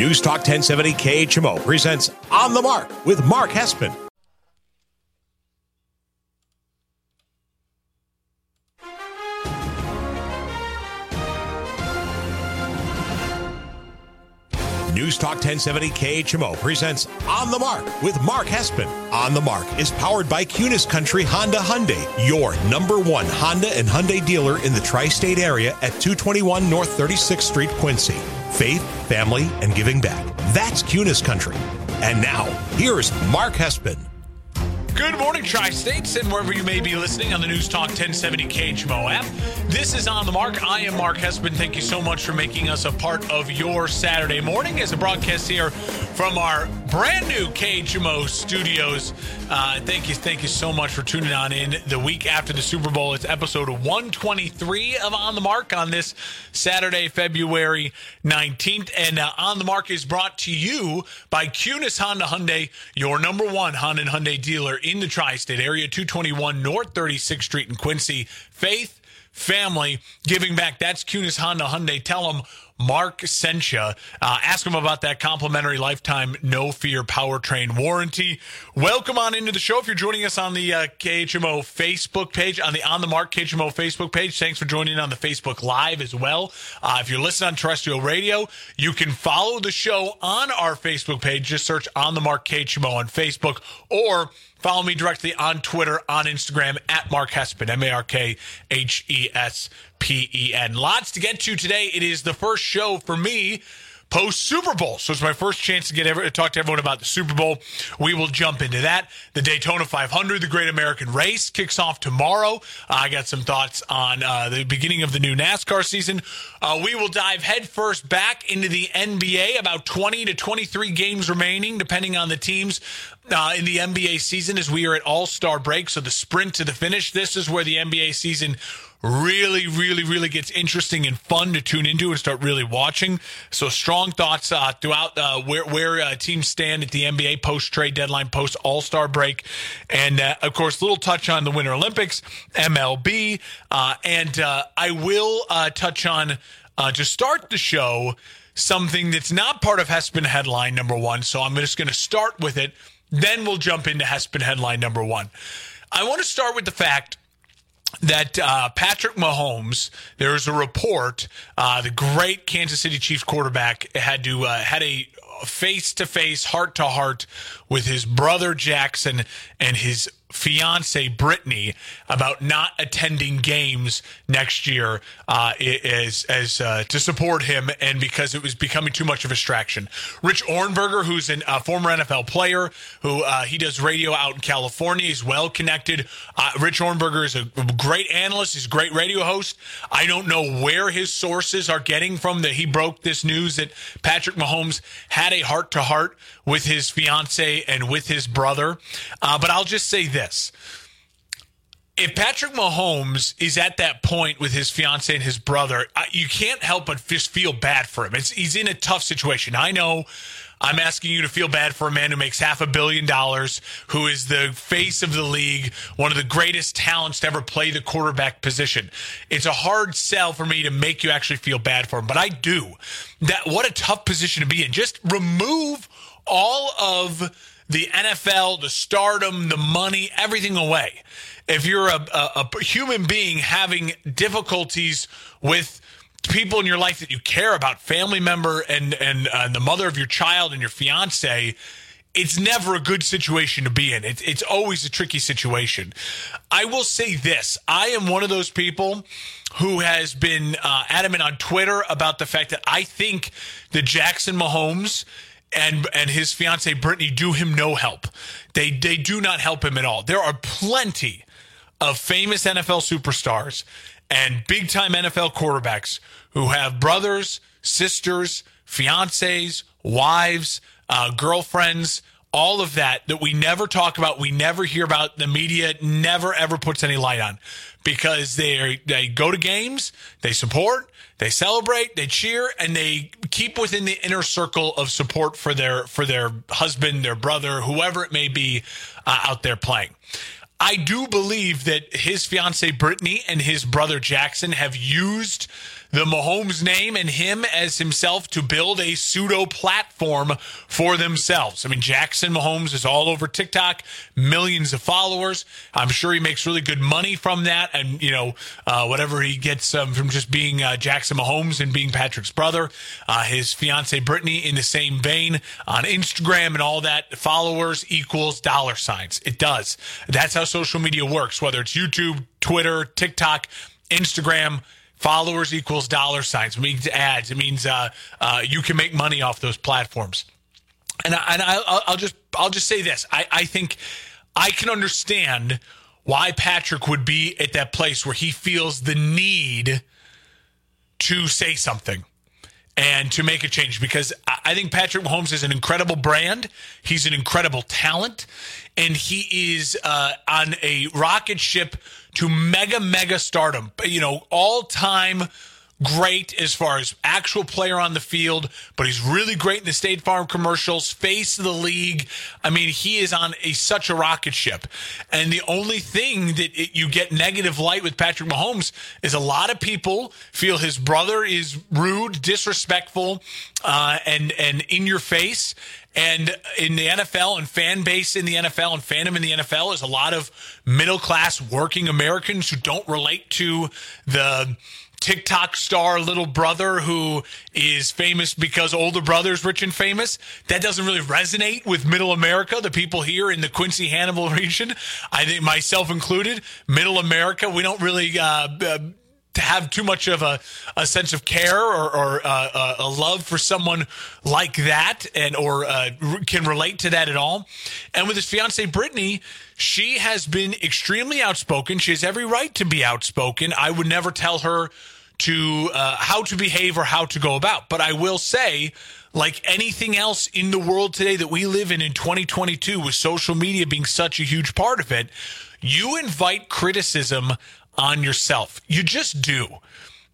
News Talk 1070 KHMO presents On the Mark with Mark Hespen. News Talk 1070 KHMO presents On the Mark with Mark Hespen. On the Mark is powered by Kunes Country Honda Hyundai, your number one Honda and Hyundai dealer in the tri state area at 221 North 36th Street, Quincy. Faith, family, and giving back. That's Kunes Country. And now, here's Mark Hespen. Good morning, Tri States, and wherever you may be listening on the News Talk 1070 KHMO app. This is On the Mark. I am Mark Hespen. Thank you so much for making us a part of your Saturday morning as a broadcast here from our brand new KHMO studios. Uh, thank you, thank you so much for tuning on in the week after the Super Bowl. It's episode 123 of On the Mark on this Saturday, February 19th. And uh, On the Mark is brought to you by Kunes Honda Hyundai, your number one Honda and Hyundai dealer in the tri state area, 221 North 36th Street in Quincy. Faith, family, giving back. That's Kunes Honda Hyundai. Tell them Mark you. Uh, ask him about that complimentary lifetime no fear powertrain warranty. Welcome on into the show. If you're joining us on the uh, KHMO Facebook page, on the On the Mark KHMO Facebook page, thanks for joining on the Facebook Live as well. Uh, if you're listening on terrestrial radio, you can follow the show on our Facebook page. Just search On the Mark KHMO on Facebook or Follow me directly on Twitter, on Instagram at Mark Hespen, M A R K H E S P E N. Lots to get to today. It is the first show for me post Super Bowl. So it's my first chance to get to talk to everyone about the Super Bowl. We will jump into that. The Daytona 500, the Great American Race, kicks off tomorrow. Uh, I got some thoughts on uh, the beginning of the new NASCAR season. Uh, we will dive headfirst back into the NBA. About 20 to 23 games remaining, depending on the teams. Uh, in the NBA season, as we are at All Star break, so the sprint to the finish. This is where the NBA season really, really, really gets interesting and fun to tune into and start really watching. So strong thoughts uh, throughout uh, where where uh, teams stand at the NBA post trade deadline, post All Star break, and uh, of course, little touch on the Winter Olympics, MLB, uh, and uh, I will touch on to start the show something that's not part of Hespen headline number one. So I'm just going to start with it. Then we'll jump into Hespen headline number one. I want to start with the fact that uh, Patrick Mahomes, there was a report, uh, the great Kansas City Chiefs quarterback had to uh, had a face to face, heart to heart with his brother Jackson and his fiance Brittany about not attending games next year uh, as as uh, to support him and because it was becoming too much of a distraction. Rich Ohrnberger, who's a uh, former NFL player, who uh, he does radio out in California, he's well connected. Uh, Rich Ohrnberger is a great analyst, he's a great radio host. I don't know where his sources are getting from that he broke this news that Patrick Mahomes had a heart to heart with his fiance and with his brother. Uh, but I'll just say this. If Patrick Mahomes is at that point with his fiance and his brother, you can't help but just feel bad for him. It's, he's in a tough situation. I know I'm asking you to feel bad for a man who makes half a billion dollars, who is the face of the league, one of the greatest talents to ever play the quarterback position. It's a hard sell for me to make you actually feel bad for him, but I do. That what a tough position to be in. Just remove all of the NFL, the stardom, the money, everything away. If you're a, a, a, human being having difficulties with people in your life that you care about, family member and and uh, the mother of your child and your fiance, it's never a good situation to be in. It's it's always a tricky situation. I will say this: I am one of those people who has been uh, adamant on Twitter about the fact that I think the Jackson Mahomes and and his fiancee Brittany do him no help. They they do not help him at all. There are plenty of famous NFL superstars and big time NFL quarterbacks who have brothers, sisters, fiancés, wives, uh, girlfriends, all of that that we never talk about, we never hear about. The media never ever puts any light on because they they go to games, they support, they celebrate, they cheer, and they keep within the inner circle of support for their for their husband, their brother, whoever it may be uh, out there playing. I do believe that his fiancee Brittany and his brother Jackson have used the Mahomes name and him as himself to build a pseudo platform for themselves. I mean, Jackson Mahomes is all over TikTok, millions of followers. I'm sure he makes really good money from that, and you know uh, whatever he gets um, from just being uh, Jackson Mahomes and being Patrick's brother. Uh, his fiance Brittany in the same vein on Instagram and all that. Followers equals dollar signs. It does. That's how social media works. Whether it's YouTube, Twitter, TikTok, Instagram Followers equals dollar signs. It means ads. It means uh, uh, you can make money off those platforms. And, I, and I, will just I'll just say this. I, I think I can understand why Patrick would be at that place where he feels the need to say something and to make a change because I think Patrick Mahomes is an incredible brand. He's an incredible talent, and he is uh, on a rocket ship to mega, mega stardom. You know, all time great as far as actual player on the field, but he's really great in the State Farm commercials, face of the league. I mean, he is on a such a rocket ship. And the only thing that it, you get negative light with Patrick Mahomes is a lot of people feel his brother is rude, disrespectful, uh, and and in your face. And in the NFL and fan base in the NFL and fandom in the NFL is a lot of middle class working Americans who don't relate to the TikTok star little brother who is famous because older brother's rich and famous. That doesn't really resonate with middle America, the people here in the Quincy Hannibal region. I think myself included, middle America, we don't really uh, uh, have too much of a, a sense of care or, or uh, a love for someone like that and or uh, can relate to that at all. And with his fiancee Brittany, she has been extremely outspoken. She has every right to be outspoken. I would never tell her to uh, how to behave or how to go about. But I will say, like anything else in the world today that we live in in 2022, with social media being such a huge part of it, you invite criticism on yourself. You just do.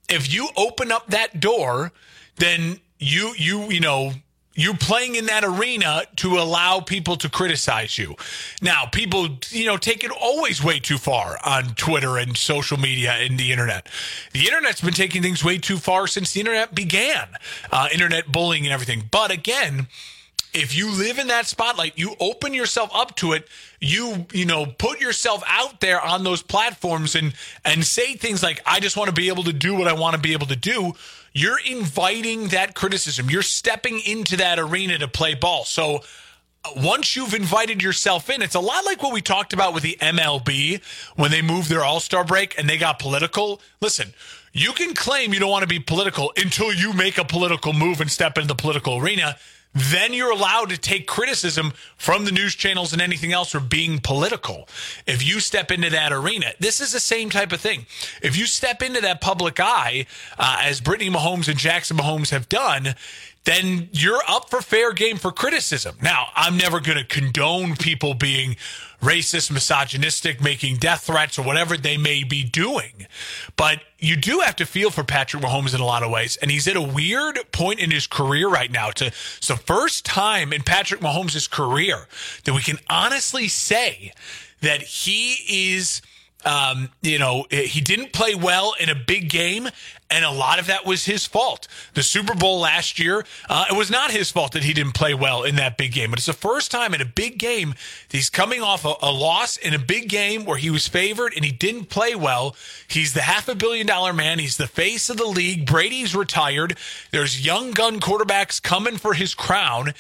If you open up that door, then you you you know you're playing in that arena to allow people to criticize you. Now, people, you know, take it always way too far on Twitter and social media and the internet. The internet's been taking things way too far since the internet began, uh, internet bullying and everything. But again, if you live in that spotlight, you open yourself up to it, you, you know, put yourself out there on those platforms and, and say things like, I just want to be able to do what I want to be able to do you're inviting that criticism. You're stepping into that arena to play ball. So uh, once you've invited yourself in, it's a lot like what we talked about with the MLB when they moved their All Star break and they got political. Listen, you can claim you don't want to be political until you make a political move and step into the political arena then you're allowed to take criticism from the news channels and anything else for being political. If you step into that arena, this is the same type of thing. If you step into that public eye, uh, as Brittany Mahomes and Jackson Mahomes have done, then you're up for fair game for criticism. Now, I'm never going to condone people being racist, misogynistic, making death threats, or whatever they may be doing. But you do have to feel for Patrick Mahomes in a lot of ways. And he's at a weird point in his career right now. To, it's the first time in Patrick Mahomes' career that we can honestly say that he is – um, you know, he didn't play well in a big game, and a lot of that was his fault. The Super Bowl last year, uh, it was not his fault that he didn't play well in that big game. But it's the first time in a big game he's coming off a, a loss in a big game where he was favored and he didn't play well. He's the half a billion dollar man. He's the face of the league. Brady's retired. There's young gun quarterbacks coming for his crown.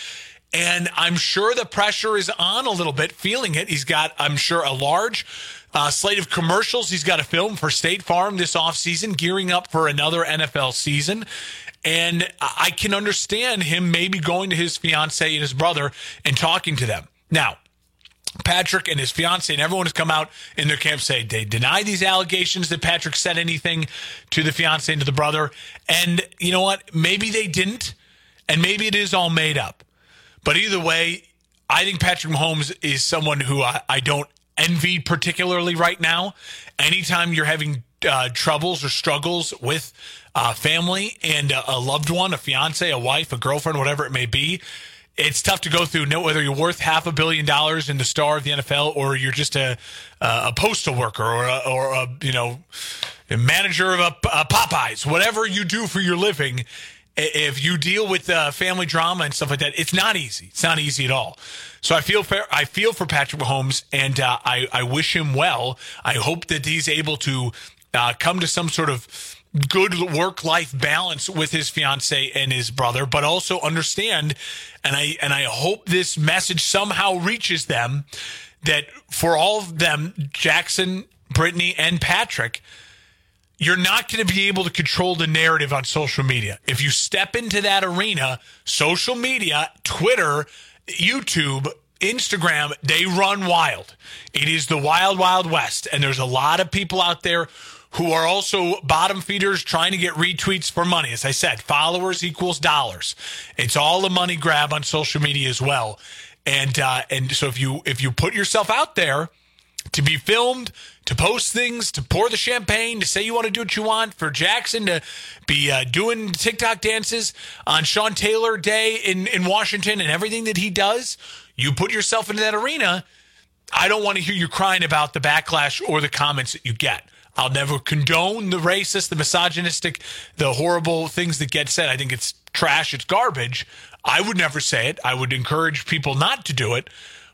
And I'm sure the pressure is on a little bit, feeling it. He's got, I'm sure, a large uh, slate of commercials he's got to film for State Farm this offseason, gearing up for another NFL season. And I can understand him maybe going to his fiance and his brother and talking to them. Now, Patrick and his fiance and everyone has come out in their camp say they deny these allegations that Patrick said anything to the fiance and to the brother. And you know what? Maybe they didn't, and maybe it is all made up. But either way, I think Patrick Mahomes is someone who I, I don't envy particularly right now. Anytime you're having uh, troubles or struggles with uh, family and a, a loved one, a fiance, a wife, a girlfriend, whatever it may be, it's tough to go through. Know whether you're worth half a billion dollars in the star of the NFL or you're just a a postal worker or a, or a you know manager of a, a Popeyes, whatever you do for your living, if you deal with uh, family drama and stuff like that, it's not easy. It's not easy at all. So I feel fair. I feel for Patrick Mahomes, and uh, I I wish him well. I hope that he's able to uh, come to some sort of good work life balance with his fiance and his brother, but also understand, and I and I hope this message somehow reaches them that for all of them, Jackson, Brittany, and Patrick you're not going to be able to control the narrative on social media. If you step into that arena, social media, Twitter, YouTube, Instagram, they run wild. It is the wild, wild west. And there's a lot of people out there who are also bottom feeders trying to get retweets for money. As I said, followers equals dollars. It's all a money grab on social media as well. And, uh, and so if you, if you put yourself out there, to be filmed, to post things, to pour the champagne, to say you want to do what you want, for Jackson to be uh, doing TikTok dances on Sean Taylor Day in, in Washington and everything that he does, you put yourself into that arena. I don't want to hear you crying about the backlash or the comments that you get. I'll never condone the racist, the misogynistic, the horrible things that get said. I think it's trash, it's garbage. I would never say it. I would encourage people not to do it.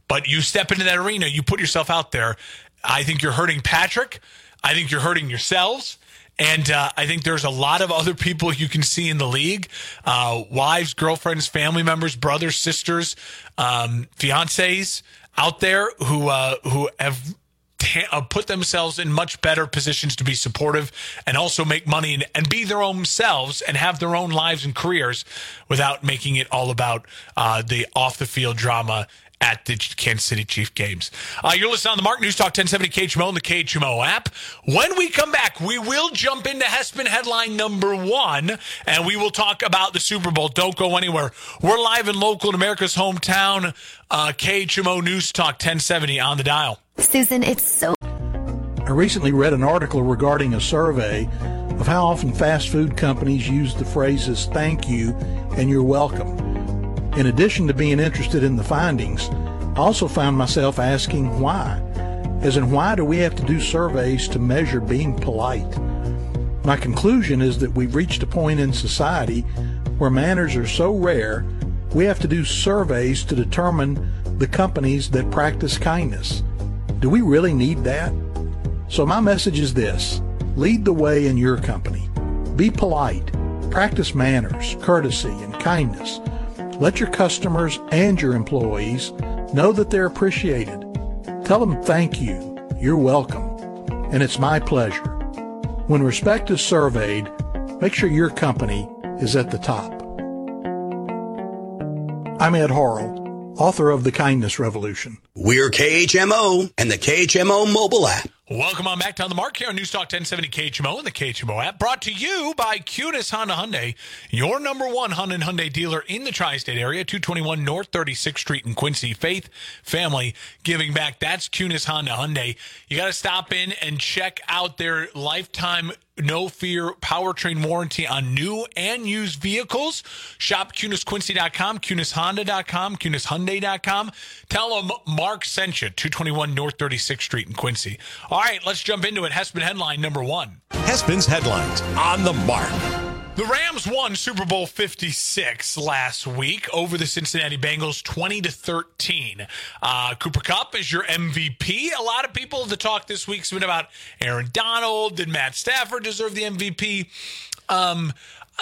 But you step into that arena, you put yourself out there. I think you're hurting Patrick. I think you're hurting yourselves. And uh, I think there's a lot of other people you can see in the league uh, wives, girlfriends, family members, brothers, sisters, um, fiancés out there who, uh, who have uh, put themselves in much better positions to be supportive and also make money and, and, be their own selves and have their own lives and careers without making it all about uh, the off the field drama at the Kansas City Chief games. Uh, you're listening on the Mark News Talk 1070 KHMO and the KHMO app. When we come back, we will jump into Hespen headline number one, and we will talk about the Super Bowl. Don't go anywhere. We're live and local in America's hometown, uh, KHMO News Talk 1070 on the dial. Susan, it's so. I recently read an article regarding a survey of how often fast food companies use the phrases thank you and you're welcome. In addition to being interested in the findings, I also found myself asking why. As in, why do we have to do surveys to measure being polite? My conclusion is that we've reached a point in society where manners are so rare, we have to do surveys to determine the companies that practice kindness. Do we really need that? So my message is this. Lead the way in your company. Be polite. Practice manners, courtesy, and kindness. Let your customers and your employees know that they're appreciated. Tell them thank you, you're welcome, and it's my pleasure. When respect is surveyed, make sure your company is at the top. I'm Ed Horrell, author of The Kindness Revolution. We're KHMO and the KHMO mobile app. Welcome on back to on the mark here on News Talk 1070 KHMO and the KHMO app. Brought to you by Kunes Honda Hyundai, your number one Honda and Hyundai dealer in the tri-state area, 221 North 36th Street in Quincy. Faith, family, giving back. That's Kunes Honda Hyundai. You got to stop in and check out their lifetime no fear powertrain warranty on new and used vehicles. Shop KunesQuincy.com, KunesHonda.com, KunesHyundai.com. Tell them Mark sent you, 221 North 36th Street in Quincy. All right, let's jump into it. Hespen headline number one. Hespen's headlines on the mark. The Rams won Super Bowl 56 last week over the Cincinnati Bengals 20 to 13. Uh, Cooper Kupp is your MVP. A lot of people, the talk this week's been about Aaron Donald. Did Matt Stafford deserve the MVP? Um,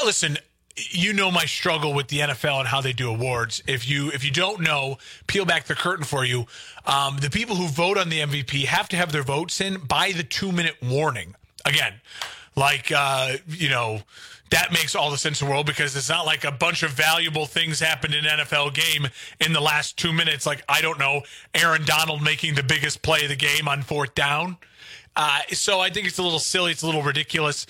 listen, you know my struggle with the NFL and how they do awards. If you if you don't know, peel back the curtain for you. Um, the people who vote on the MVP have to have their votes in by the two minute warning. Again, like uh, you know that makes all the sense in the world because it's not like a bunch of valuable things happened in NFL game in the last two minutes. Like, I don't know, Aaron Donald making the biggest play of the game on fourth down. Uh, so I think it's a little silly. It's a little ridiculous.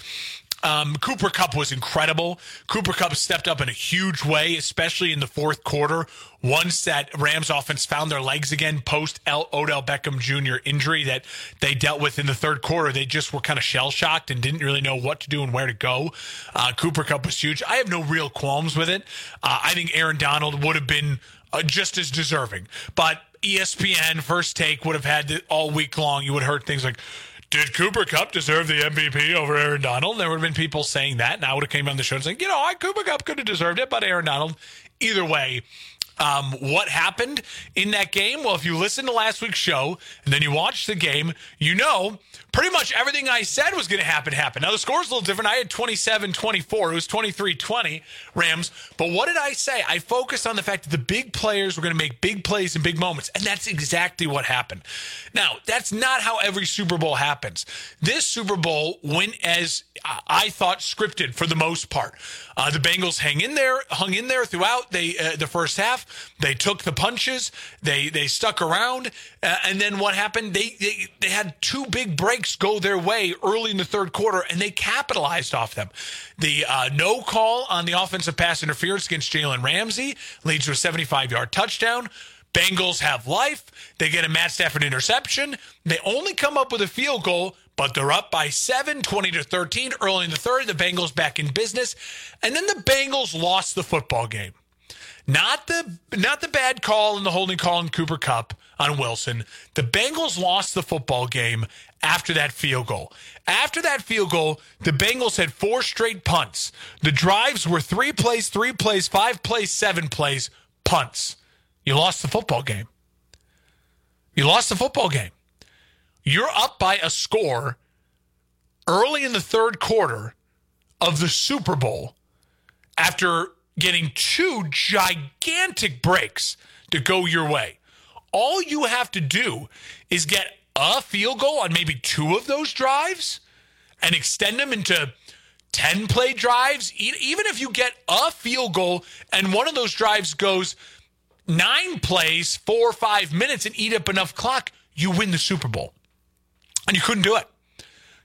Um, Cooper Kupp was incredible. Cooper Kupp stepped up in a huge way, especially in the fourth quarter. Once that Rams offense found their legs again post Odell Beckham Jr. injury that they dealt with in the third quarter, they just were kind of shell shocked and didn't really know what to do and where to go. Uh, Cooper Kupp was huge. I have no real qualms with it. Uh, I think Aaron Donald would have been uh, just as deserving, but ESPN first take would have had all week long. You would have heard things like did Cooper Kupp deserve the MVP over Aaron Donald? There would have been people saying that, and I would have came on the show and saying, you know, I Cooper Kupp could have deserved it, but Aaron Donald. Either way, um, what happened in that game? Well, if you listen to last week's show and then you watch the game, you know pretty much everything I said was going to happen happened. Now, the score's a little different. I had 27 24. It was 23 20 Rams. But what did I say? I focused on the fact that the big players were going to make big plays in big moments. And that's exactly what happened. Now, that's not how every Super Bowl happens. This Super Bowl went as I thought scripted for the most part. Uh, the Bengals hang in there, hung in there throughout they, uh, the first half. They took the punches. They they stuck around, uh, and then what happened? They, they they had two big breaks go their way early in the third quarter, and they capitalized off them. The uh, no call on the offensive pass interference against Jalen Ramsey leads to a 75 yard touchdown. Bengals have life. They get a Matt Stafford interception. They only come up with a field goal, but they're up by seven, 20 to 13 early in the third. The Bengals back in business. And then the Bengals lost the football game. Not the not the bad call and the holding call in Cooper Kupp on Wilson. The Bengals lost the football game after that field goal. After that field goal, the Bengals had four straight punts. The drives were three plays, three plays, five plays, seven plays, punts. You lost the football game. You lost the football game. You're up by a score early in the third quarter of the Super Bowl after getting two gigantic breaks to go your way. All you have to do is get a field goal on maybe two of those drives and extend them into 10 play drives. Even if you get a field goal and one of those drives goes nine plays, four or five minutes, and eat up enough clock, you win the Super Bowl. And you couldn't do it.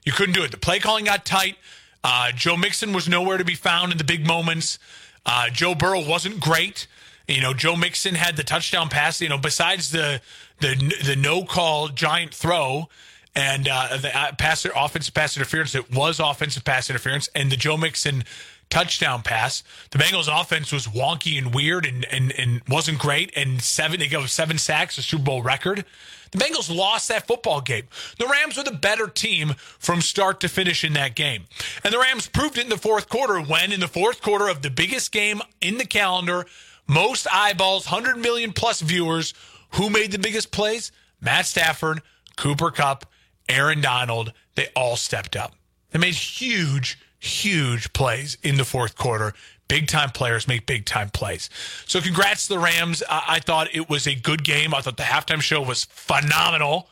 You couldn't do it. The play calling got tight. Uh, Joe Mixon was nowhere to be found in the big moments. Uh, Joe Burrow wasn't great. You know, Joe Mixon had the touchdown pass. You know, besides the the the no call giant throw and uh, the uh, offensive pass interference, it was offensive pass interference, and the Joe Mixon touchdown pass. The Bengals offense was wonky and weird and, and, and wasn't great. And seven, they go seven sacks, a Super Bowl record. The Bengals lost that football game. The Rams were the better team from start to finish in that game. And the Rams proved it in the fourth quarter when, in the fourth quarter of the biggest game in the calendar, most eyeballs, 100 million plus viewers, who made the biggest plays? Matt Stafford, Cooper Kupp, Aaron Donald. They all stepped up. They made huge, huge plays in the fourth quarter. Big time players make big time plays. So, congrats to the Rams. I-, I thought it was a good game. I thought the halftime show was phenomenal.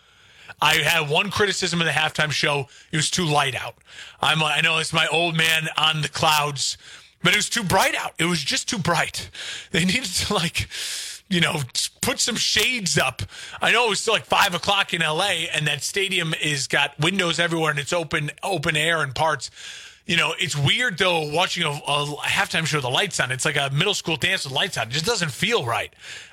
I had one criticism of the halftime show. It was too light out. I'm, I know it's my old man on the clouds, but it was too bright out. It was just too bright. They needed to like, you know, put some shades up. I know it was still like five o'clock in LA, and that stadium is got windows everywhere and it's open open air in parts you know, it's weird though watching a, a halftime show with the lights on. It's like a middle school dance with lights on. It just doesn't feel right.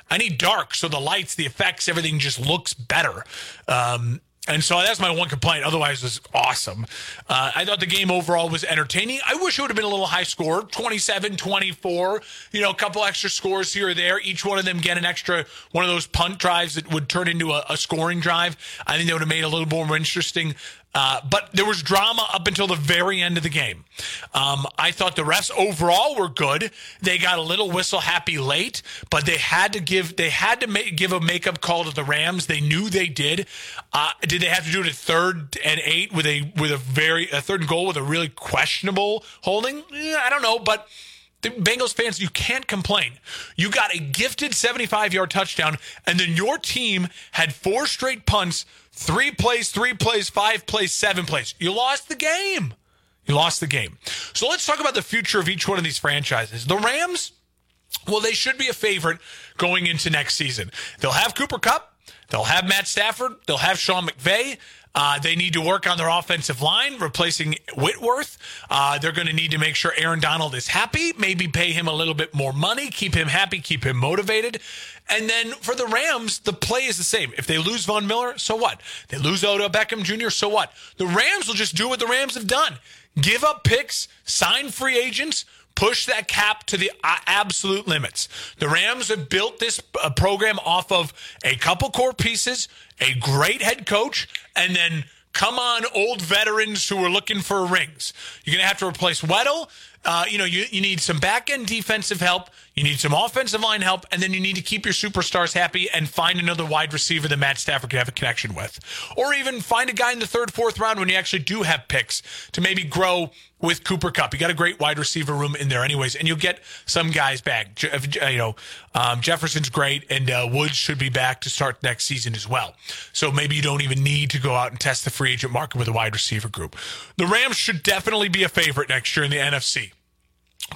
I need dark so the lights, the effects, everything just looks better. Um, and so that's my one complaint. Otherwise, it was awesome. Uh, I thought the game overall was entertaining. I wish it would have been a little high score 27 24, you know, a couple extra scores here or there. Each one of them get an extra one of those punt drives that would turn into a, a scoring drive. I think that would have made it a little more interesting. Uh, but there was drama up until the very end of the game. Um, I thought the refs overall were good. They got a little whistle happy late, but they had to give they had to make, give a makeup call to the Rams. They knew they did. Uh, did they have to do it at third and eight with a with a very a third goal with a really questionable holding? I don't know, but. The Bengals fans, you can't complain. You got a gifted 75 yard touchdown, and then your team had four straight punts Three plays, three plays, five plays, seven plays. You lost the game. You lost the game. So let's talk about the future of each one of these franchises. The Rams, well, they should be a favorite going into next season. They'll have Cooper Kupp. They'll have Matt Stafford. They'll have Sean McVay. Uh, they need to work on their offensive line, replacing Whitworth. Uh, they're going to need to make sure Aaron Donald is happy, maybe pay him a little bit more money, keep him happy, keep him motivated. And then for the Rams, the play is the same. If they lose Von Miller, so what? They lose Odell Beckham Jr., so what? The Rams will just do what the Rams have done give up picks, sign free agents, push that cap to the uh, absolute limits. The Rams have built this uh, program off of a couple core pieces, a great head coach, and then come on, old veterans who are looking for rings. You're going to have to replace Weddle. Uh, you know, you, you need some back end defensive help. You need some offensive line help. And then you need to keep your superstars happy and find another wide receiver that Matt Stafford can have a connection with. Or even find a guy in the third, fourth round when you actually do have picks to maybe grow with Cooper Kupp. You got a great wide receiver room in there, anyways, and you'll get some guys back. You know, um, Jefferson's great, and uh, Woods should be back to start next season as well. So maybe you don't even need to go out and test the free agent market with a wide receiver group. The Rams should definitely be a favorite next year in the NFC.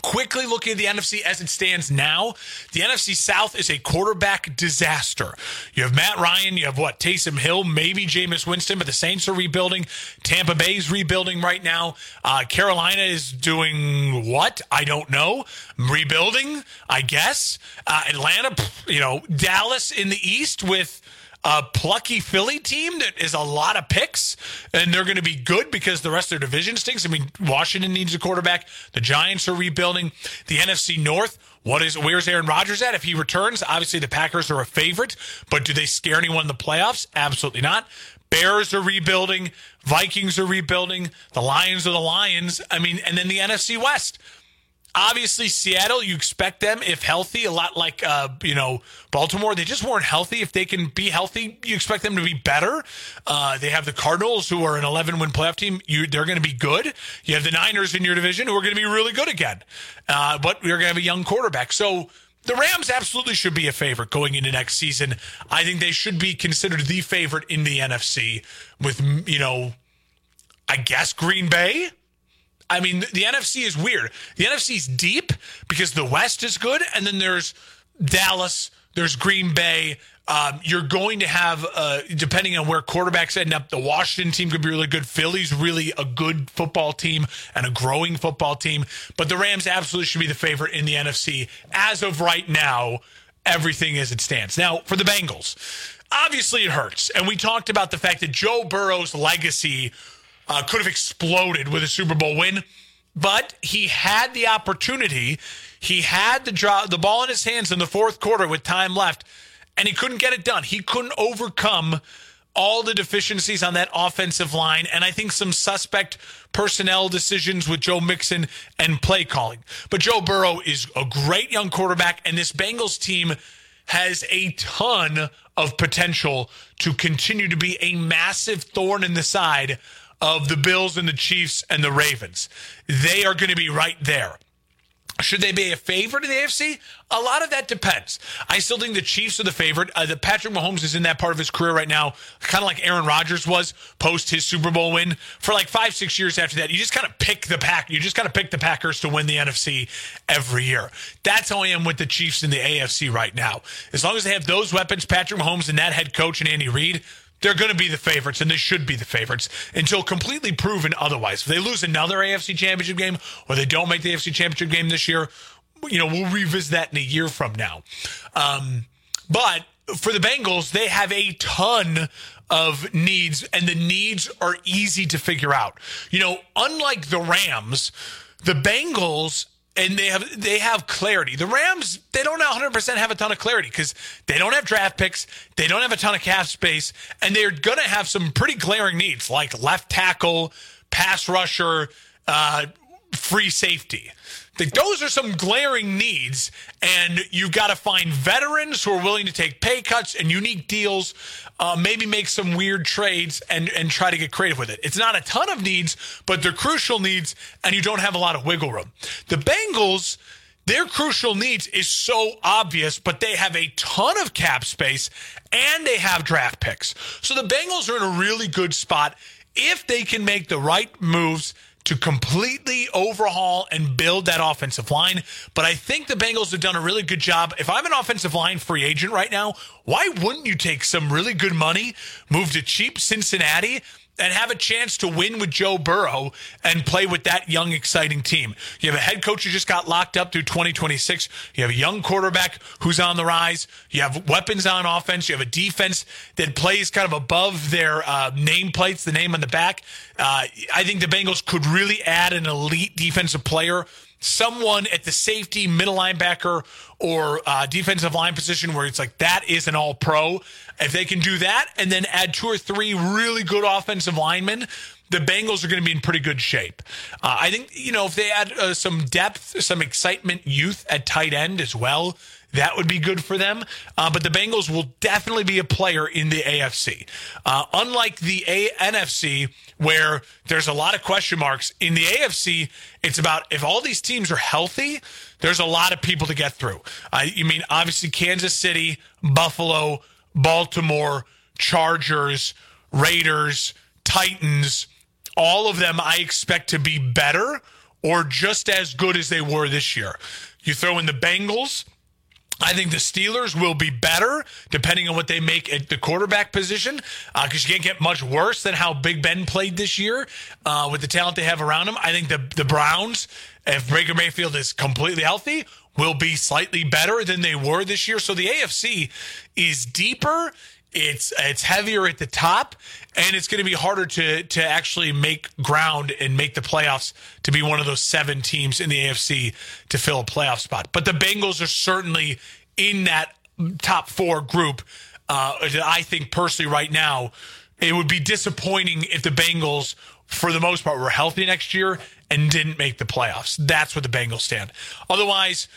Quickly looking at the NFC as it stands now, the NFC South is a quarterback disaster. You have Matt Ryan, you have what, Taysom Hill, maybe Jameis Winston, but the Saints are rebuilding. Tampa Bay's rebuilding right now. Uh, Carolina is doing what? I don't know. Rebuilding, I guess. Uh, Atlanta, you know, Dallas in the East with a plucky Philly team that is a lot of picks, and they're going to be good because the rest of their division stinks. I mean, Washington needs a quarterback. The Giants are rebuilding. The NFC North. What is where's Aaron Rodgers at? If he returns, obviously the Packers are a favorite, but do they scare anyone in the playoffs? Absolutely not. Bears are rebuilding. Vikings are rebuilding. The Lions are the Lions. I mean, and then the NFC West. Obviously, Seattle, you expect them, if healthy, a lot like, uh, you know, Baltimore. They just weren't healthy. If they can be healthy, you expect them to be better. Uh, they have the Cardinals, who are an 11 win playoff team. You, they're going to be good. You have the Niners in your division, who are going to be really good again. Uh, but you're going to have a young quarterback. So, the Rams absolutely should be a favorite going into next season. I think they should be considered the favorite in the NFC with, you know, I guess Green Bay. I mean, the, the NFC is weird. The NFC is deep because the West is good, and then there's Dallas, there's Green Bay. Um, you're going to have, uh, depending on where quarterbacks end up, the Washington team could be really good. Philly's really a good football team and a growing football team. But the Rams absolutely should be the favorite in the NFC. As of right now, everything as it stands. Now, for the Bengals, obviously it hurts. And we talked about the fact that Joe Burrow's legacy uh, could have exploded with a Super Bowl win, but he had the opportunity. He had the draw, the ball in his hands in the fourth quarter with time left, and he couldn't get it done. He couldn't overcome all the deficiencies on that offensive line, and I think some suspect personnel decisions with Joe Mixon and play calling. But Joe Burrow is a great young quarterback, and this Bengals team has a ton of potential to continue to be a massive thorn in the side of the Bills and the Chiefs and the Ravens. They are going to be right there. Should they be a favorite in the AFC? A lot of that depends. I still think the Chiefs are the favorite. Uh, the Patrick Mahomes is in that part of his career right now, kind of like Aaron Rodgers was post his Super Bowl win. For like five, six years after that, you just kind of pick the pack. You just kind of pick the Packers to win the NFC every year. That's how I am with the Chiefs in the AFC right now. As long as they have those weapons, Patrick Mahomes and that head coach and Andy Reid, they're going to be the favorites, and they should be the favorites until completely proven otherwise. If they lose another AFC championship game or they don't make the AFC championship game this year, you know, we'll revisit that in a year from now. Um, but for the Bengals, they have a ton of needs, and the needs are easy to figure out. You know, unlike the Rams, the Bengals and they have they have clarity. The Rams they don't 100% have a ton of clarity because they don't have draft picks, they don't have a ton of cap space, and they're going to have some pretty glaring needs like left tackle, pass rusher, uh, free safety. Those are some glaring needs, and you've got to find veterans who are willing to take pay cuts and unique deals, uh, maybe make some weird trades and and try to get creative with it. It's not a ton of needs, but they're crucial needs, and you don't have a lot of wiggle room. The Bengals. Their crucial needs is so obvious, but they have a ton of cap space and they have draft picks. So the Bengals are in a really good spot if they can make the right moves to completely overhaul and build that offensive line. But I think the Bengals have done a really good job. If I'm an offensive line free agent right now, why wouldn't you take some really good money, move to cheap Cincinnati? And have a chance to win with Joe Burrow and play with that young, exciting team. You have a head coach who just got locked up through 2026. You have a young quarterback who's on the rise. You have weapons on offense. You have a defense that plays kind of above their uh, nameplates, the name on the back. Uh, I think the Bengals could really add an elite defensive player someone at the safety, middle linebacker, or uh, defensive line position where it's like that is an all pro. If they can do that and then add two or three really good offensive linemen, the Bengals are going to be in pretty good shape. Uh, I think, you know, if they add uh, some depth, some excitement, youth at tight end as well, that would be good for them. Uh, but the Bengals will definitely be a player in the AFC. Uh, unlike the NFC, where there's a lot of question marks, in the AFC, it's about if all these teams are healthy, there's a lot of people to get through. Uh, you mean, obviously, Kansas City, Buffalo, Baltimore, Chargers, Raiders, Titans, all of them I expect to be better or just as good as they were this year. You throw in the Bengals, I think the Steelers will be better depending on what they make at the quarterback position because uh, you can't get much worse than how Big Ben played this year uh, with the talent they have around him. I think the the Browns, if Baker Mayfield is completely healthy, will be slightly better than they were this year. So the AFC is deeper. It's it's heavier at the top, and it's going to be harder to to actually make ground and make the playoffs to be one of those seven teams in the AFC to fill a playoff spot. But the Bengals are certainly in that top four group. Uh, I think personally, right now, it would be disappointing if the Bengals, for the most part, were healthy next year and didn't make the playoffs. That's where the Bengals stand. Otherwise,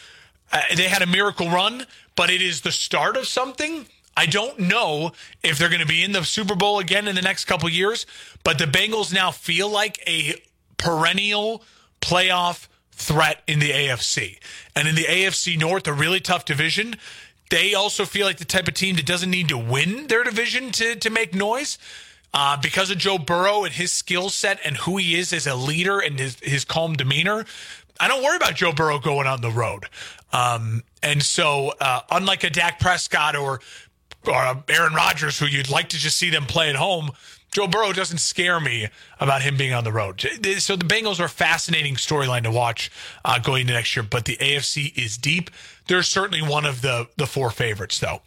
uh, they had a miracle run, but it is the start of something I don't know if they're going to be in the Super Bowl again in the next couple years, but the Bengals now feel like a perennial playoff threat in the AFC. And in the AFC North, a really tough division, they also feel like the type of team that doesn't need to win their division to, to make noise. Uh, because of Joe Burrow and his skill set and who he is as a leader and his, his calm demeanor, I don't worry about Joe Burrow going on the road. Um, and so, uh, unlike a Dak Prescott or or Aaron Rodgers, who you'd like to just see them play at home. Joe Burrow doesn't scare me about him being on the road. So the Bengals are a fascinating storyline to watch uh, going into next year, but the AFC is deep. They're certainly one of the, the four favorites, though.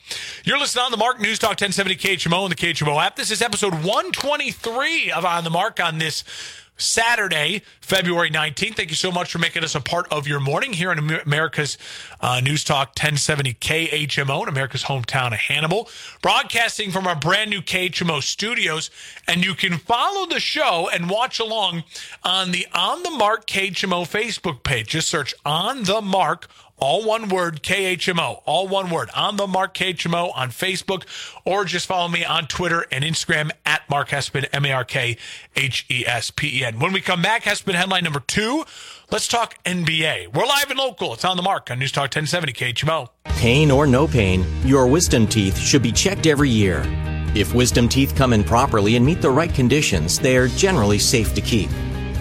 You're listening on the Mark News Talk 1070 KHMO and the KHMO app. This is episode 123 of On the Mark on this Saturday, February 19th. Thank you so much for making us a part of your morning here in America's uh, News Talk 1070 KHMO in America's hometown of Hannibal. Broadcasting from our brand new KHMO studios. And you can follow the show and watch along on the On the Mark KHMO Facebook page. Just search On the Mark all one word, KHMO, all one word, on the Mark KHMO on Facebook, or just follow me on Twitter and Instagram at Mark Hespen, M A R K H E S P E N. When we come back, Hespen headline number two, let's talk NBA. We're live and local. It's on the Mark on News Talk 1070 KHMO. Pain or no pain, your wisdom teeth should be checked every year. If wisdom teeth come in properly and meet the right conditions, they are generally safe to keep.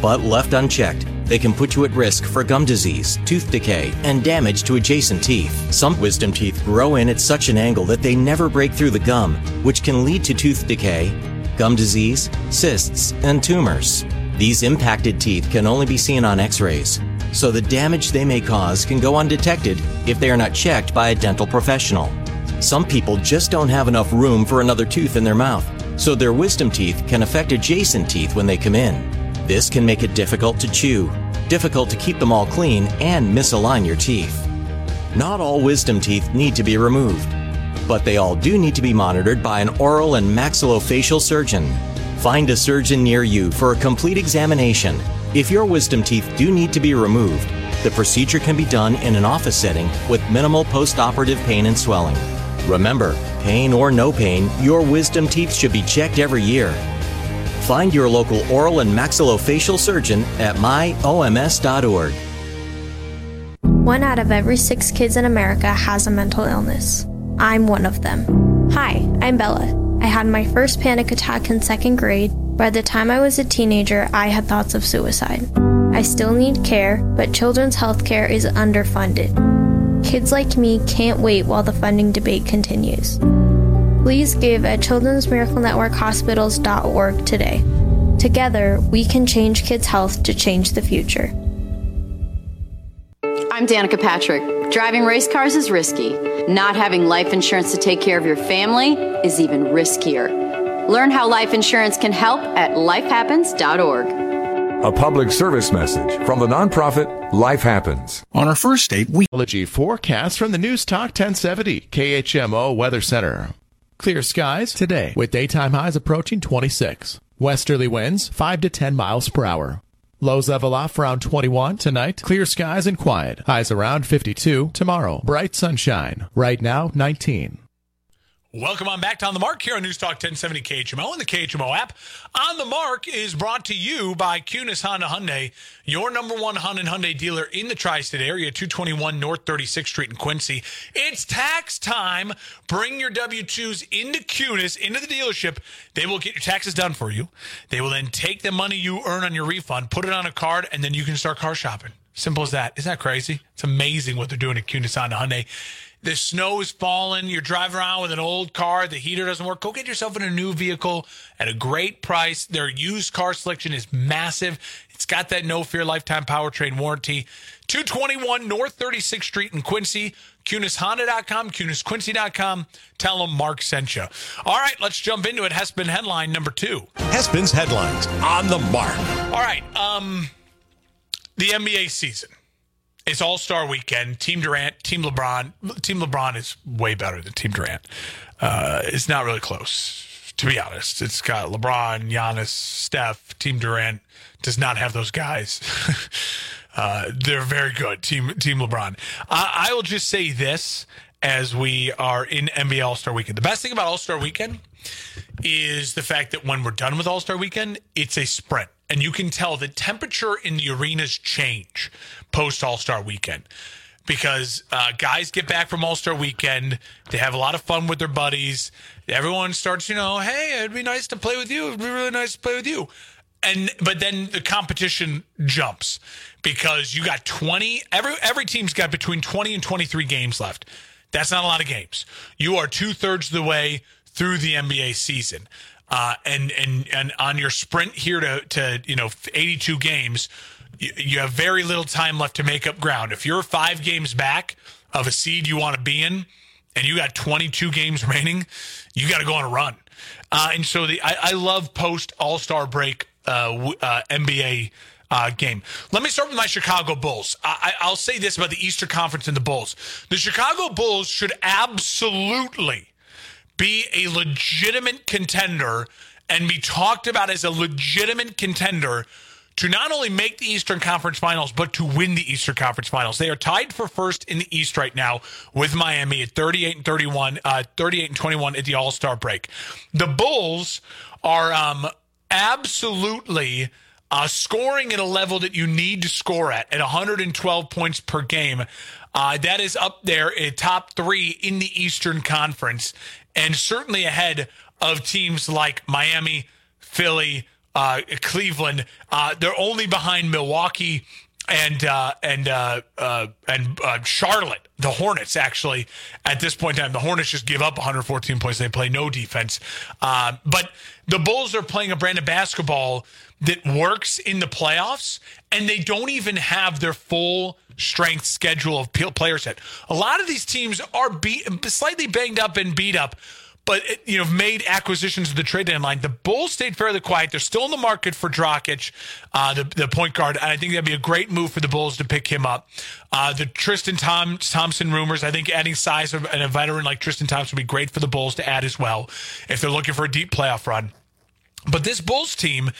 But left unchecked, they can put you at risk for gum disease, tooth decay, and damage to adjacent teeth. Some wisdom teeth grow in at such an angle that they never break through the gum, which can lead to tooth decay, gum disease, cysts, and tumors. These impacted teeth can only be seen on x rays, so the damage they may cause can go undetected if they are not checked by a dental professional. Some people just don't have enough room for another tooth in their mouth, so their wisdom teeth can affect adjacent teeth when they come in. This can make it difficult to chew, difficult to keep them all clean, and misalign your teeth. Not all wisdom teeth need to be removed, but they all do need to be monitored by an oral and maxillofacial surgeon. Find a surgeon near you for a complete examination. If your wisdom teeth do need to be removed, the procedure can be done in an office setting with minimal post-operative pain and swelling. Remember, pain or no pain, your wisdom teeth should be checked every year. Find your local oral and maxillofacial surgeon at myoms.org. One out of every six kids in America has a mental illness. I'm one of them. Hi, I'm Bella. I had my first panic attack in second grade. By the time I was a teenager, I had thoughts of suicide. I still need care, but children's health care is underfunded. Kids like me can't wait while the funding debate continues. Please give at Children's Miracle Network Hospitals.org today. Together, we can change kids' health to change the future. I'm Danica Patrick. Driving race cars is risky. Not having life insurance to take care of your family is even riskier. Learn how life insurance can help at lifehappens.org. A public service message from the nonprofit Life Happens. On our first date, we. Forecast from the News Talk 1070 KHMO Weather Center. Clear skies today with daytime highs approaching 26. Westerly winds 5 to 10 miles per hour. Lows level off around 21 tonight. Clear skies and quiet. Highs around 52 tomorrow. Bright sunshine. Right now 19. Welcome on back to On the Mark here on News Talk 1070 KHMO and the KHMO app. On the Mark is brought to you by Kunes Honda Hyundai, your number one Honda Hyundai dealer in the tri-state area, 221 North 36th Street in Quincy. It's tax time. Bring your W-2s into Kunes, into the dealership. They will get your taxes done for you. They will then take the money you earn on your refund, put it on a card, and then you can start car shopping. Simple as that. Isn't that crazy? It's amazing what they're doing at Kunes Honda Hyundai. The snow is falling. You're driving around with an old car. The heater doesn't work. Go get yourself in a new vehicle at a great price. Their used car selection is massive. It's got that no fear lifetime powertrain warranty. 221 North 36th Street in Quincy. KunesHonda.com, KunesQuincy.com. Tell them Mark sent you. All right, let's jump into it. Hespen headline number two. Hespen's headlines on the mark. All right, um, the NBA season. It's All Star Weekend. Team Durant, Team LeBron. Team LeBron is way better than Team Durant. Uh, it's not really close, to be honest. It's got LeBron, Giannis, Steph. Team Durant does not have those guys. uh, they're very good. Team Team LeBron. I, I will just say this as we are in NBA All Star Weekend. The best thing about All Star Weekend is the fact that when we're done with All Star Weekend, it's a sprint and you can tell the temperature in the arenas change post All Star Weekend because uh, guys get back from All Star Weekend, they have a lot of fun with their buddies. Everyone starts, you know, hey, it'd be nice to play with you. It'd be really nice to play with you. And but then the competition jumps because you got 20 every every team's got between 20 and 23 games left. That's not a lot of games. You are two thirds of the way through the NBA season. Uh, and and and on your sprint here to to you know 82 games, you, you have very little time left to make up ground. If you're five games back of a seed you want to be in, and you got 22 games remaining, you got to go on a run. Uh, and so the I, I love post All Star break uh, uh, NBA uh, game. Let me start with my Chicago Bulls. I, will say this about the Eastern Conference and the Bulls: the Chicago Bulls should absolutely be a legitimate contender and be talked about as a legitimate contender to not only make the Eastern Conference Finals, but to win the Eastern Conference Finals. They are tied for first in the East right now with Miami at 38 and 31, uh, 38 and 21 at the All Star break. The Bulls are um, absolutely uh, scoring at a level that you need to score at, at 112 points per game. Uh, that is up there at top three in the Eastern Conference and certainly ahead of teams like Miami, Philly, uh, Cleveland. Uh, they're only behind Milwaukee and uh, and uh, uh, and uh, Charlotte, the Hornets. Actually, at this point in time, the Hornets just give up 114 points. They play no defense, uh, but the Bulls are playing a brand of basketball that works in the playoffs, and they don't even have their full strength schedule of players yet. A lot of these teams are beat, slightly banged up and beat up but you know made acquisitions of the trade deadline. The Bulls stayed fairly quiet. They're still in the market for Dragic, uh, the the point guard, and I think that'd be a great move for the Bulls to pick him up. Uh, the Tristan Tom, Thompson rumors. I think adding size and a veteran like Tristan Thompson would be great for the Bulls to add as well if they're looking for a deep playoff run. But this Bulls team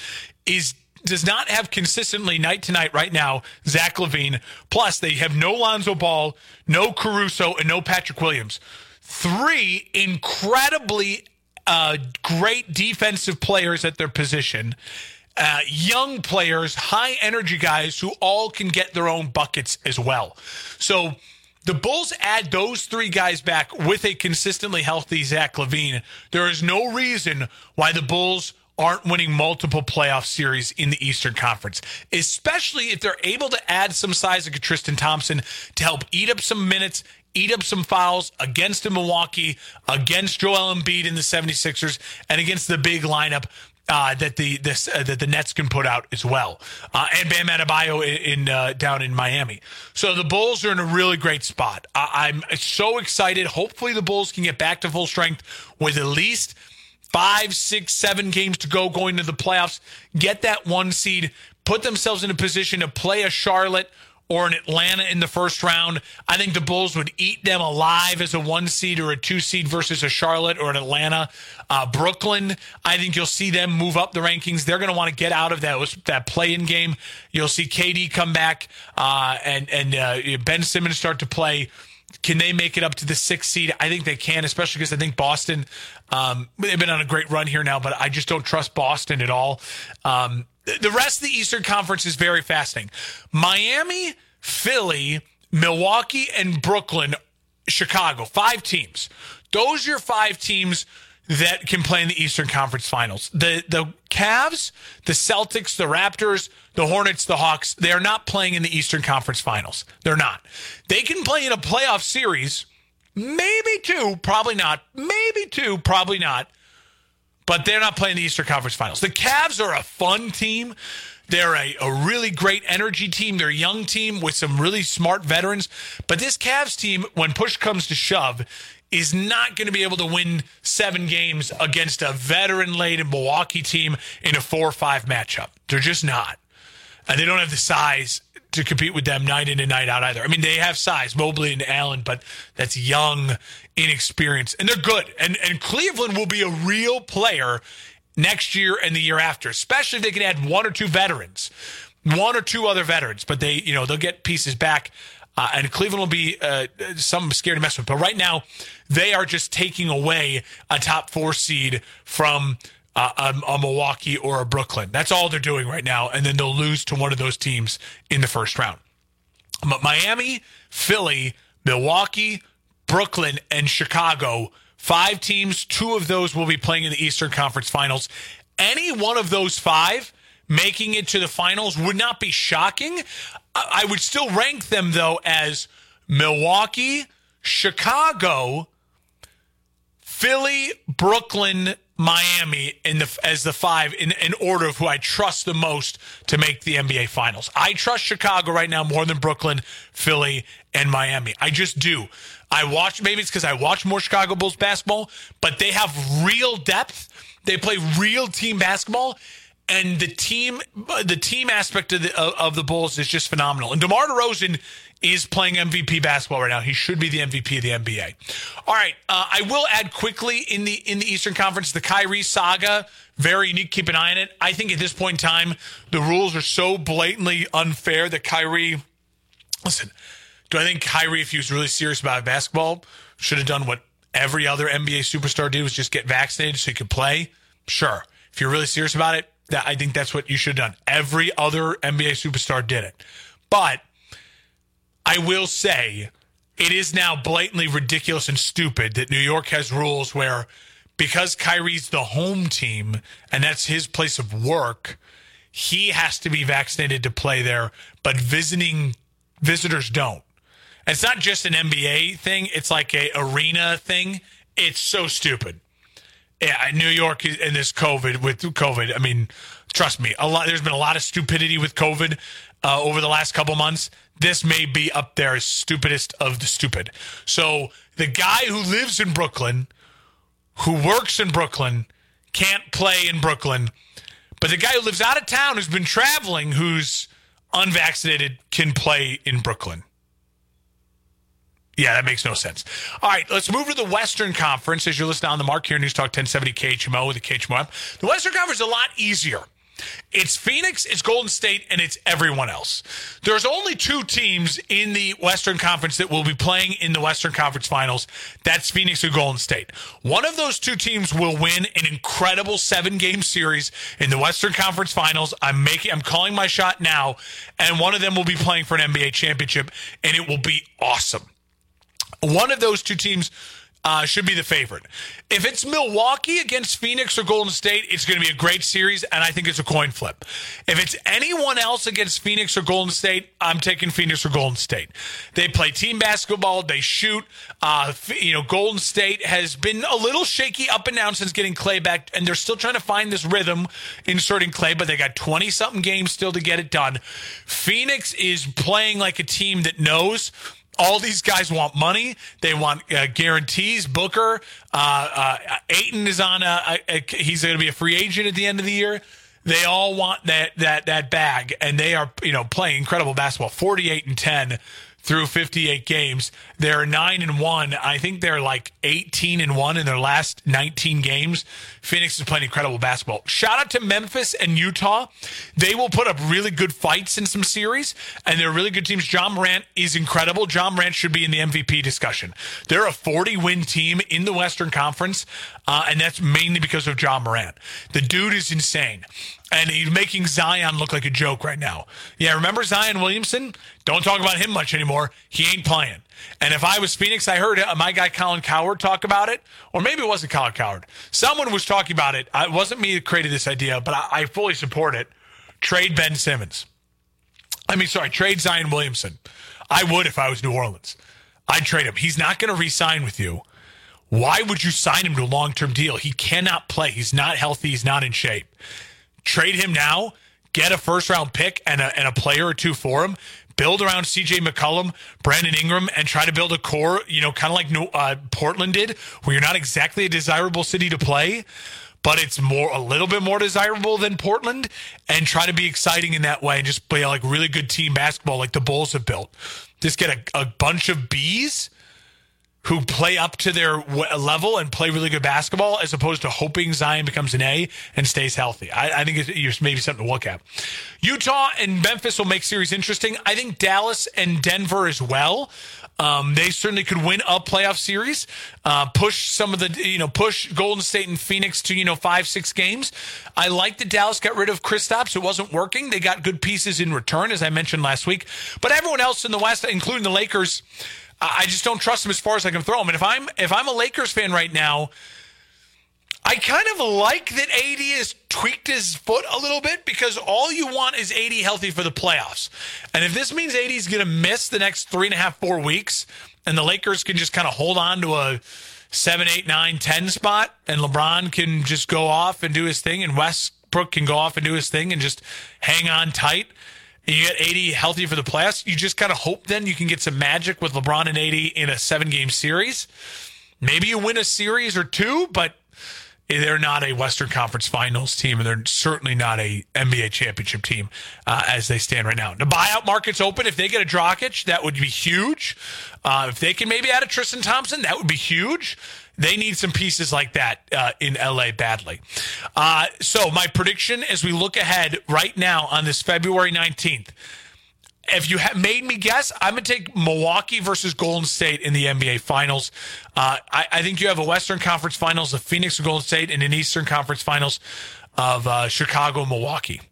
is does not have consistently night to night right now Zach LaVine. Plus, they have no Lonzo Ball, no Caruso, and no Patrick Williams three incredibly uh, great defensive players at their position. Uh, young players, high energy guys who all can get their own buckets as well. So the Bulls add those three guys back with a consistently healthy Zach LaVine. There is no reason why the Bulls aren't winning multiple playoff series in the Eastern Conference, especially if they're able to add some size like Tristan Thompson to help eat up some minutes, eat up some fouls against the Milwaukee, against Joel Embiid in the 76ers, and against the big lineup uh, that the this, uh, that the Nets can put out as well, uh, and Bam Adebayo in, in uh, down in Miami. So the Bulls are in a really great spot. I, I'm so excited. Hopefully, the Bulls can get back to full strength with at least five, six, seven games to go going to the playoffs. Get that one seed, put themselves in a position to play a Charlotte or an Atlanta in the first round. I think the Bulls would eat them alive as a one seed or a two seed versus a Charlotte or an Atlanta. Uh, Brooklyn, I think you'll see them move up the rankings. They're going to want to get out of that that play in game. You'll see KD come back uh, and and uh, Ben Simmons start to play. Can they make it up to the sixth seed? I think they can, especially because I think Boston, um, they've been on a great run here now, but I just don't trust Boston at all. Um, the rest of the Eastern Conference is very fascinating. Miami, Philly, Milwaukee, and Brooklyn, Chicago, five teams. Those are your five teams that can play in the Eastern Conference Finals. The the Cavs, the Celtics, the Raptors, the Hornets, the Hawks, they are not playing in the Eastern Conference Finals. They're not. They can play in a playoff series, maybe two, probably not. Maybe two, probably not but they're not playing the Eastern Conference Finals. The Cavs are a fun team. They're a, a really great energy team. They're a young team with some really smart veterans. But this Cavs team, when push comes to shove, is not going to be able to win seven games against a veteran laden Milwaukee team in a four or five matchup. They're just not. And they don't have the size to compete with them night in and night out either. I mean, they have size, Mobley and Allen, but that's young, inexperienced, and they're good. And and Cleveland will be a real player next year and the year after, especially if they can add one or two veterans, one or two other veterans. But they, you know, they'll get pieces back. Uh, and Cleveland will be uh, some scary to mess with. But right now, they are just taking away a top four seed from uh, a, a, Milwaukee or a Brooklyn. That's all they're doing right now, and then they'll lose to one of those teams in the first round. But Miami, Philly, Milwaukee, Brooklyn, and Chicago, five teams. Two of those will be playing in the Eastern Conference Finals. Any one of those five making it to the finals would not be shocking. I would still rank them though as Milwaukee, Chicago, Philly, Brooklyn, Miami in the as the five in, in order of who I trust the most to make the NBA Finals. I trust Chicago right now more than Brooklyn, Philly, and Miami. I just do. I watch maybe it's because I watch more Chicago Bulls basketball, but they have real depth. They play real team basketball, and the team the team aspect of the of the Bulls is just phenomenal. And DeMar DeRozan is playing MVP basketball right now. He should be the MVP of the NBA. All right, uh, I will add quickly in the in the Eastern Conference the Kyrie saga. Very unique. Keep an eye on it. I think at this point in time, the rules are so blatantly unfair that Kyrie. Listen, do I think Kyrie, if he was really serious about basketball, should have done what every other NBA superstar did was just get vaccinated so he could play? Sure. If you're really serious about it, that I think that's what you should have done. Every other NBA superstar did it. But I will say it is now blatantly ridiculous and stupid that New York has rules where because Kyrie's the home team and that's his place of work, he has to be vaccinated to play there, but visiting visitors don't. It's not just an NBA thing, it's like a arena thing. It's so stupid. Yeah, New York and this COVID with COVID. I mean, trust me, a lot. There's been a lot of stupidity with COVID uh, over the last couple months this may be up there as stupidest of the stupid. So the guy who lives in Brooklyn, who works in Brooklyn, can't play in Brooklyn. But the guy who lives out of town, who's been traveling, who's unvaccinated, can play in Brooklyn. Yeah, that makes no sense. All right, let's move to the Western Conference as you're listening on the Mark here, News Talk 1070 KHMO with the KHMO app. The Western Conference is a lot easier. It's Phoenix, it's Golden State, and it's everyone else. There's only two teams in the Western Conference that will be playing in the Western Conference Finals. That's Phoenix and Golden State. One of those two teams will win an incredible seven game series in the Western Conference Finals. I'm making, I'm calling my shot now, and one of them will be playing for an NBA championship, and it will be awesome. One of those two teams uh, should be the favorite. If it's Milwaukee against Phoenix or Golden State, it's going to be a great series, and I think it's a coin flip. If it's anyone else against Phoenix or Golden State, I'm taking Phoenix or Golden State. They play team basketball, they shoot. Uh, you know, Golden State has been a little shaky up and down since getting Clay back, and they're still trying to find this rhythm inserting Clay, but they got 20 something games still to get it done. Phoenix is playing like a team that knows all these guys want money. They want uh, guarantees. Booker, uh, uh, Ayton is on. A, a, a he's going to be a free agent at the end of the year. They all want that that that bag, and they are you know playing incredible basketball. Forty eight and ten through 58 games. They're 9 and 1. I think they're like 18 and 1 in their last 19 games. Phoenix is playing incredible basketball. Shout out to Memphis and Utah. They will put up really good fights in some series, and they're really good teams. Ja Morant is incredible. Ja Morant should be in the MVP discussion. They're a 40 win team in the Western Conference, uh, and that's mainly because of Ja Morant. The dude is insane and he's making Zion look like a joke right now. Yeah, remember Zion Williamson? Don't talk about him much anymore. He ain't playing. And if I was Phoenix, I heard my guy Colin Cowherd talk about it, or maybe it wasn't Colin Cowherd. Someone was talking about it. It wasn't me that created this idea, but I, I fully support it. Trade Ben Simmons. I mean, sorry, trade Zion Williamson. I would if I was New Orleans. I'd trade him. He's not going to re-sign with you. Why would you sign him to a long-term deal? He cannot play. He's not healthy. He's not in shape trade him now, get a first round pick and a, and a player or two for him, build around CJ McCollum, Brandon Ingram, and try to build a core, you know, kind of like uh, Portland did, where you're not exactly a desirable city to play, but it's more a little bit more desirable than Portland, and try to be exciting in that way and just play like really good team basketball like the Bulls have built. Just get a, a bunch of B's who play up to their level and play really good basketball as opposed to hoping Zion becomes an A and stays healthy. I, I think it's maybe something to look at. Utah and Memphis will make series interesting. I think Dallas and Denver as well. Um, they certainly could win a playoff series, uh, push some of the, you know, push Golden State and Phoenix to, you know, five, six games. I like that Dallas got rid of Kristaps. It wasn't working. They got good pieces in return, as I mentioned last week. But everyone else in the West, including the Lakers, I just don't trust him as far as I can throw him. And if I'm if I'm a Lakers fan right now, I kind of like that AD has tweaked his foot a little bit because all you want is AD healthy for the playoffs. And if this means AD is going to miss the next three and a half, four weeks, and the Lakers can just kind of hold on to a seven, eight, nine, ten spot, and LeBron can just go off and do his thing, and Westbrook can go off and do his thing and just hang on tight and you get AD healthy for the playoffs, you just kind of hope then you can get some magic with LeBron and AD in a seven game series. Maybe you win a series or two, but they're not a Western Conference Finals team, and they're certainly not a NBA championship team uh, as they stand right now. The buyout market's open. If they get a Dragic, that would be huge. Uh, if they can maybe add a Tristan Thompson, that would be huge. They need some pieces like that uh, in LA badly. Uh, so, my prediction as we look ahead right now on this February 19th, if you made me guess, I'm going to take Milwaukee versus Golden State in the NBA Finals. Uh, I, I, think you have a Western Conference Finals of Phoenix and Golden State and an Eastern Conference Finals of uh, Chicago Milwaukee.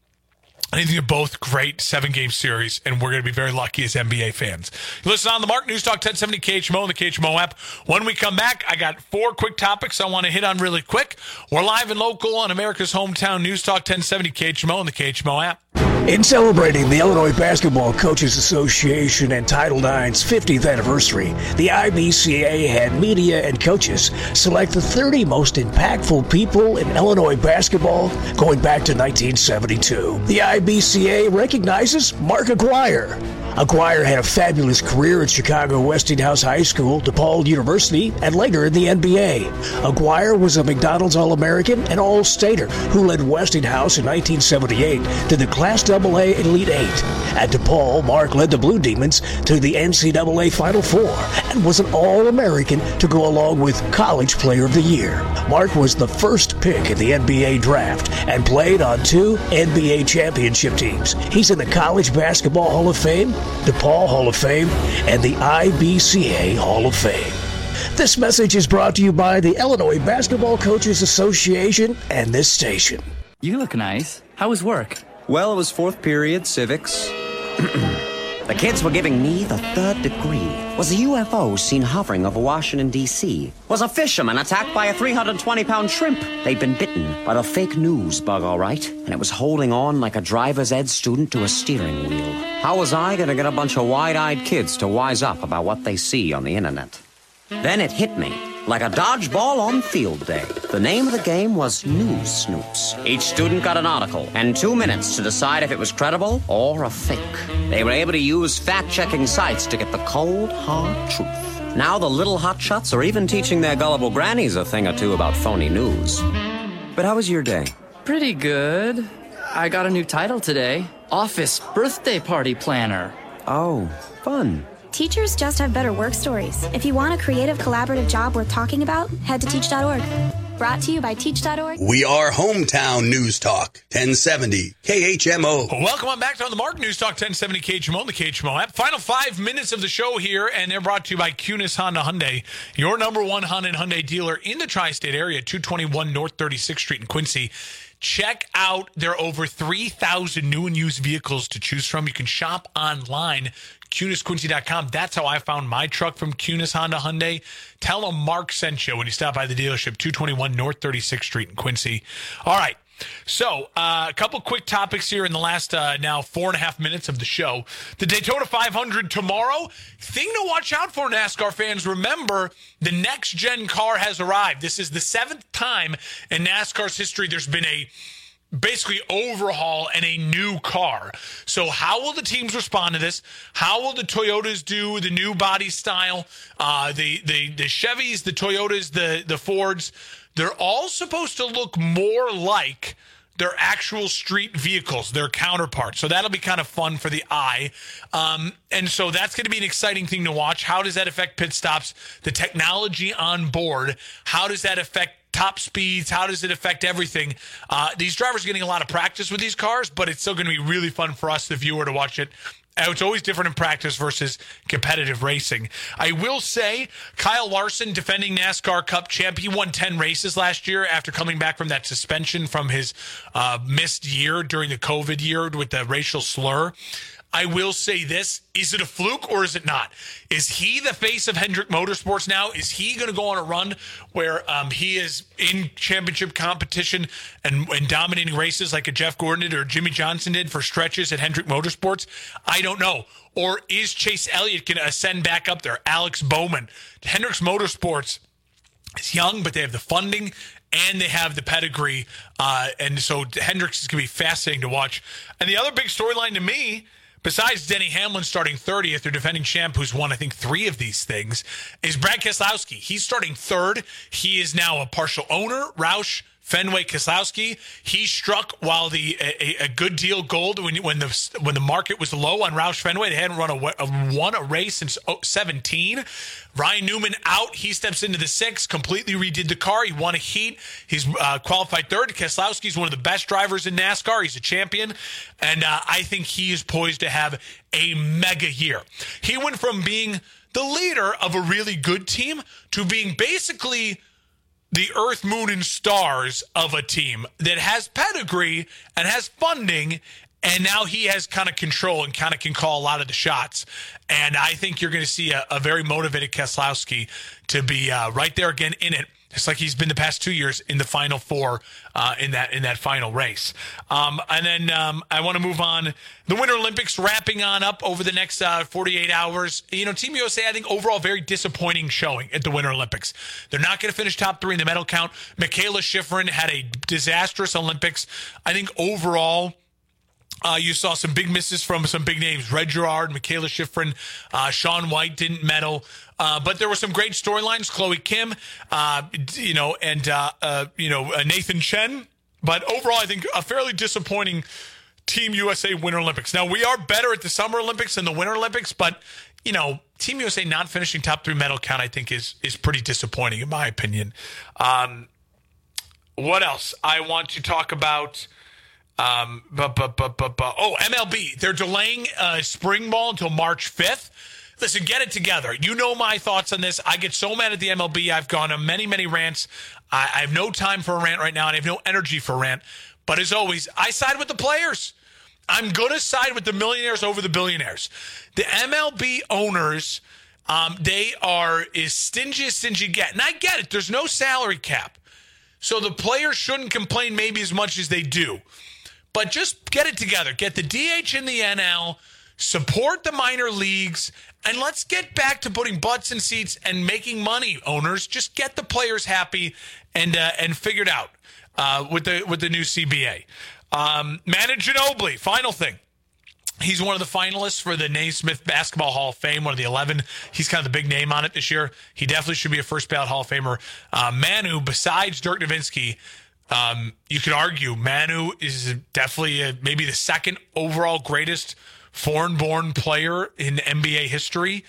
I think they're both great seven game series, and we're going to be very lucky as NBA fans. listen on the Mark News Talk 1070 KHMO and the KHMO app. When we come back, I got four quick topics I want to hit on really quick. We're live and local on America's hometown News Talk 1070 KHMO and the KHMO app. In celebrating the Illinois Basketball Coaches Association and Title IX's 50th anniversary, the IBCA had media and coaches select the 30 most impactful people in Illinois basketball going back to 1972. The IBCA recognizes Mark Aguirre, Aguirre had a fabulous career at Chicago Westinghouse High School, DePaul University, and later in the NBA. Aguirre was a McDonald's All-American and All-Stater who led Westinghouse in 1978 to the Class AA Elite Eight. At DePaul, Mark led the Blue Demons to the NCAA Final Four and was an All-American to go along with College Player of the Year. Mark was the first pick in the NBA draft and played on two NBA championship teams. He's in the College Basketball Hall of Fame DePaul Hall of Fame, and the IBCA Hall of Fame. This message is brought to you by the Illinois Basketball Coaches Association and this station. You look nice. How was work? Well, it was fourth period, civics. The kids were giving me the third degree. Was a UFO seen hovering over Washington, D.C.? Was a fisherman attacked by a 320 pound shrimp? They'd been bitten by the fake news bug, all right, and it was holding on like a driver's ed student to a steering wheel. How was I going to get a bunch of wide eyed kids to wise up about what they see on the internet? Then it hit me like a dodgeball on field day. The name of the game was News Snoops. Each student got an article and two minutes to decide if it was credible or a fake. They were able to use fact checking sites to get the cold, hard truth. Now the little hotshots are even teaching their gullible grannies a thing or two about phony news. But how was your day? Pretty good. I got a new title today Office Birthday Party Planner. Oh, fun. Teachers just have better work stories. If you want a creative, collaborative job worth talking about, head to teach.org. Brought to you by teach.org. We are Hometown News Talk, 1070 KHMO. Welcome on back to On the Mark News Talk 1070 KHMO, the KHMO app. Final five minutes of the show here, and they're brought to you by Kunes Honda Hyundai, your number one Honda and Hyundai dealer in the tri-state area, 221 North 36th Street in Quincy. Check out their over 3,000 new and used vehicles to choose from. You can shop online KunesQuincy.com. That's how I found my truck from Kunes Honda Hyundai. Tell them Mark sent you when you stop by the dealership, 221 North 36th Street in Quincy. All right. So, uh, a couple quick topics here in the last uh, now four and a half minutes of the show. The Daytona 500 tomorrow. Thing to watch out for, NASCAR fans. Remember, the next gen car has arrived. This is the seventh time in NASCAR's history there's been a basically overhaul and a new car. So how will the teams respond to this? How will the Toyotas do the new body style? Uh, the the the Chevys, the Toyotas, the the Fords, they're all supposed to look more like their actual street vehicles, their counterparts. So that'll be kind of fun for the eye. Um, and so that's going to be an exciting thing to watch. How does that affect pit stops? The technology on board, how does that affect top speeds? How does it affect everything? Uh, these drivers are getting a lot of practice with these cars, but it's still going to be really fun for us, the viewer, to watch it it's always different in practice versus competitive racing. I will say Kyle Larson, defending NASCAR Cup champ, he won 10 races last year after coming back from that suspension from his uh, missed year during the COVID year with the racial slur. I will say this is it a fluke or is it not? Is he the face of Hendrick Motorsports now? Is he going to go on a run where um, he is in championship competition and, and dominating races like a Jeff Gordon did or Jimmie Johnson did for stretches at Hendrick Motorsports? I don't know. Or is Chase Elliott going to ascend back up there? Alex Bowman, Hendricks Motorsports is young, but they have the funding and they have the pedigree. Uh, and so Hendricks is going to be fascinating to watch. And the other big storyline to me besides Denny Hamlin starting 30th, their defending champ, who's won, I think, three of these things, is Brad Keselowski. He's starting third. He is now a partial owner. Roush Fenway Keselowski. He struck while the a, a, good deal gold when when the when the market was low on Roush Fenway. They hadn't run a, a won a race since 17. Ryan Newman out. He steps into the six, completely redid the car. He won a heat. He's uh, qualified third. Keselowski's one of the best drivers in NASCAR. He's a champion, and uh, I think he is poised to have a mega year. He went from being the leader of a really good team to being basically the earth, moon, and stars of a team that has pedigree and has funding. And now he has kind of control and kind of can call a lot of the shots. And I think you're going to see a, a very motivated Keselowski to be uh, right there again in it just like he's been the past two years in the final four uh, in that in that final race. Um, and then um, I want to move on. The Winter Olympics wrapping on up over the next uh, 48 hours. You know, Team USA, I think overall very disappointing showing at the Winter Olympics. They're not going to finish top three in the medal count. Mikaela Shiffrin had a disastrous Olympics. I think overall uh, you saw some big misses from some big names. Red Gerard, Mikaela Shiffrin, uh, Shaun White didn't medal. Uh, but there were some great storylines. Chloe Kim, uh, you know, and, uh, uh, you know, Nathan Chen. But overall, I think a fairly disappointing Team USA Winter Olympics. Now, we are better at the Summer Olympics than the Winter Olympics, but, you know, Team USA not finishing top three medal count, I think, is, is pretty disappointing, in my opinion. Um, what else? I want to talk about. Um, but, but, but, but, but, oh, MLB. They're delaying uh, spring ball until March 5th. Listen, get it together. You know my thoughts on this. I get so mad at the MLB. I've gone on many, many rants. I, I have no time for a rant right now, and I have no energy for a rant. But as always, I side with the players. I'm going to side with the millionaires over the billionaires. The MLB owners, um, they are as stingy as stingy get. And I get it. There's no salary cap. So the players shouldn't complain maybe as much as they do. But just get it together. Get the DH in the NL, support the minor leagues, and let's get back to putting butts in seats and making money. Owners, just get the players happy and uh, and figured out uh, with the with the new CBA. Um, Manu Ginobili, final thing. He's one of the finalists for the Naismith Basketball Hall of Fame, one of the 11. He's kind of the big name on it this year. He definitely should be a first ballot Hall of Famer. Uh, Manu, besides Dirk Nowitzki, Um, you could argue Manu is definitely a, maybe the second overall greatest foreign-born player in NBA history.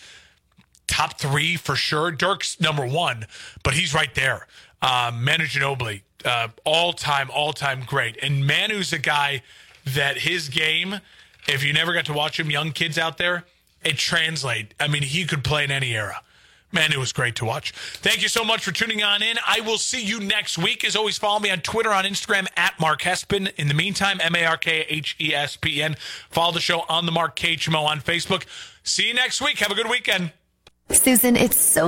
Top three for sure. Dirk's number one, but he's right there. Um, Manu Ginobili, uh, all-time, all-time great. And Manu's a guy that his game, if you never got to watch him, young kids out there, it translate. I mean, he could play in any era. Man, it was great to watch. Thank you so much for tuning on in. I will see you next week. As always, follow me on Twitter, on Instagram, at Mark Hespen. In the meantime, M A R K H E S P N. Follow the show on the Mark KHMO on Facebook. See you next week. Have a good weekend. Susan, it's so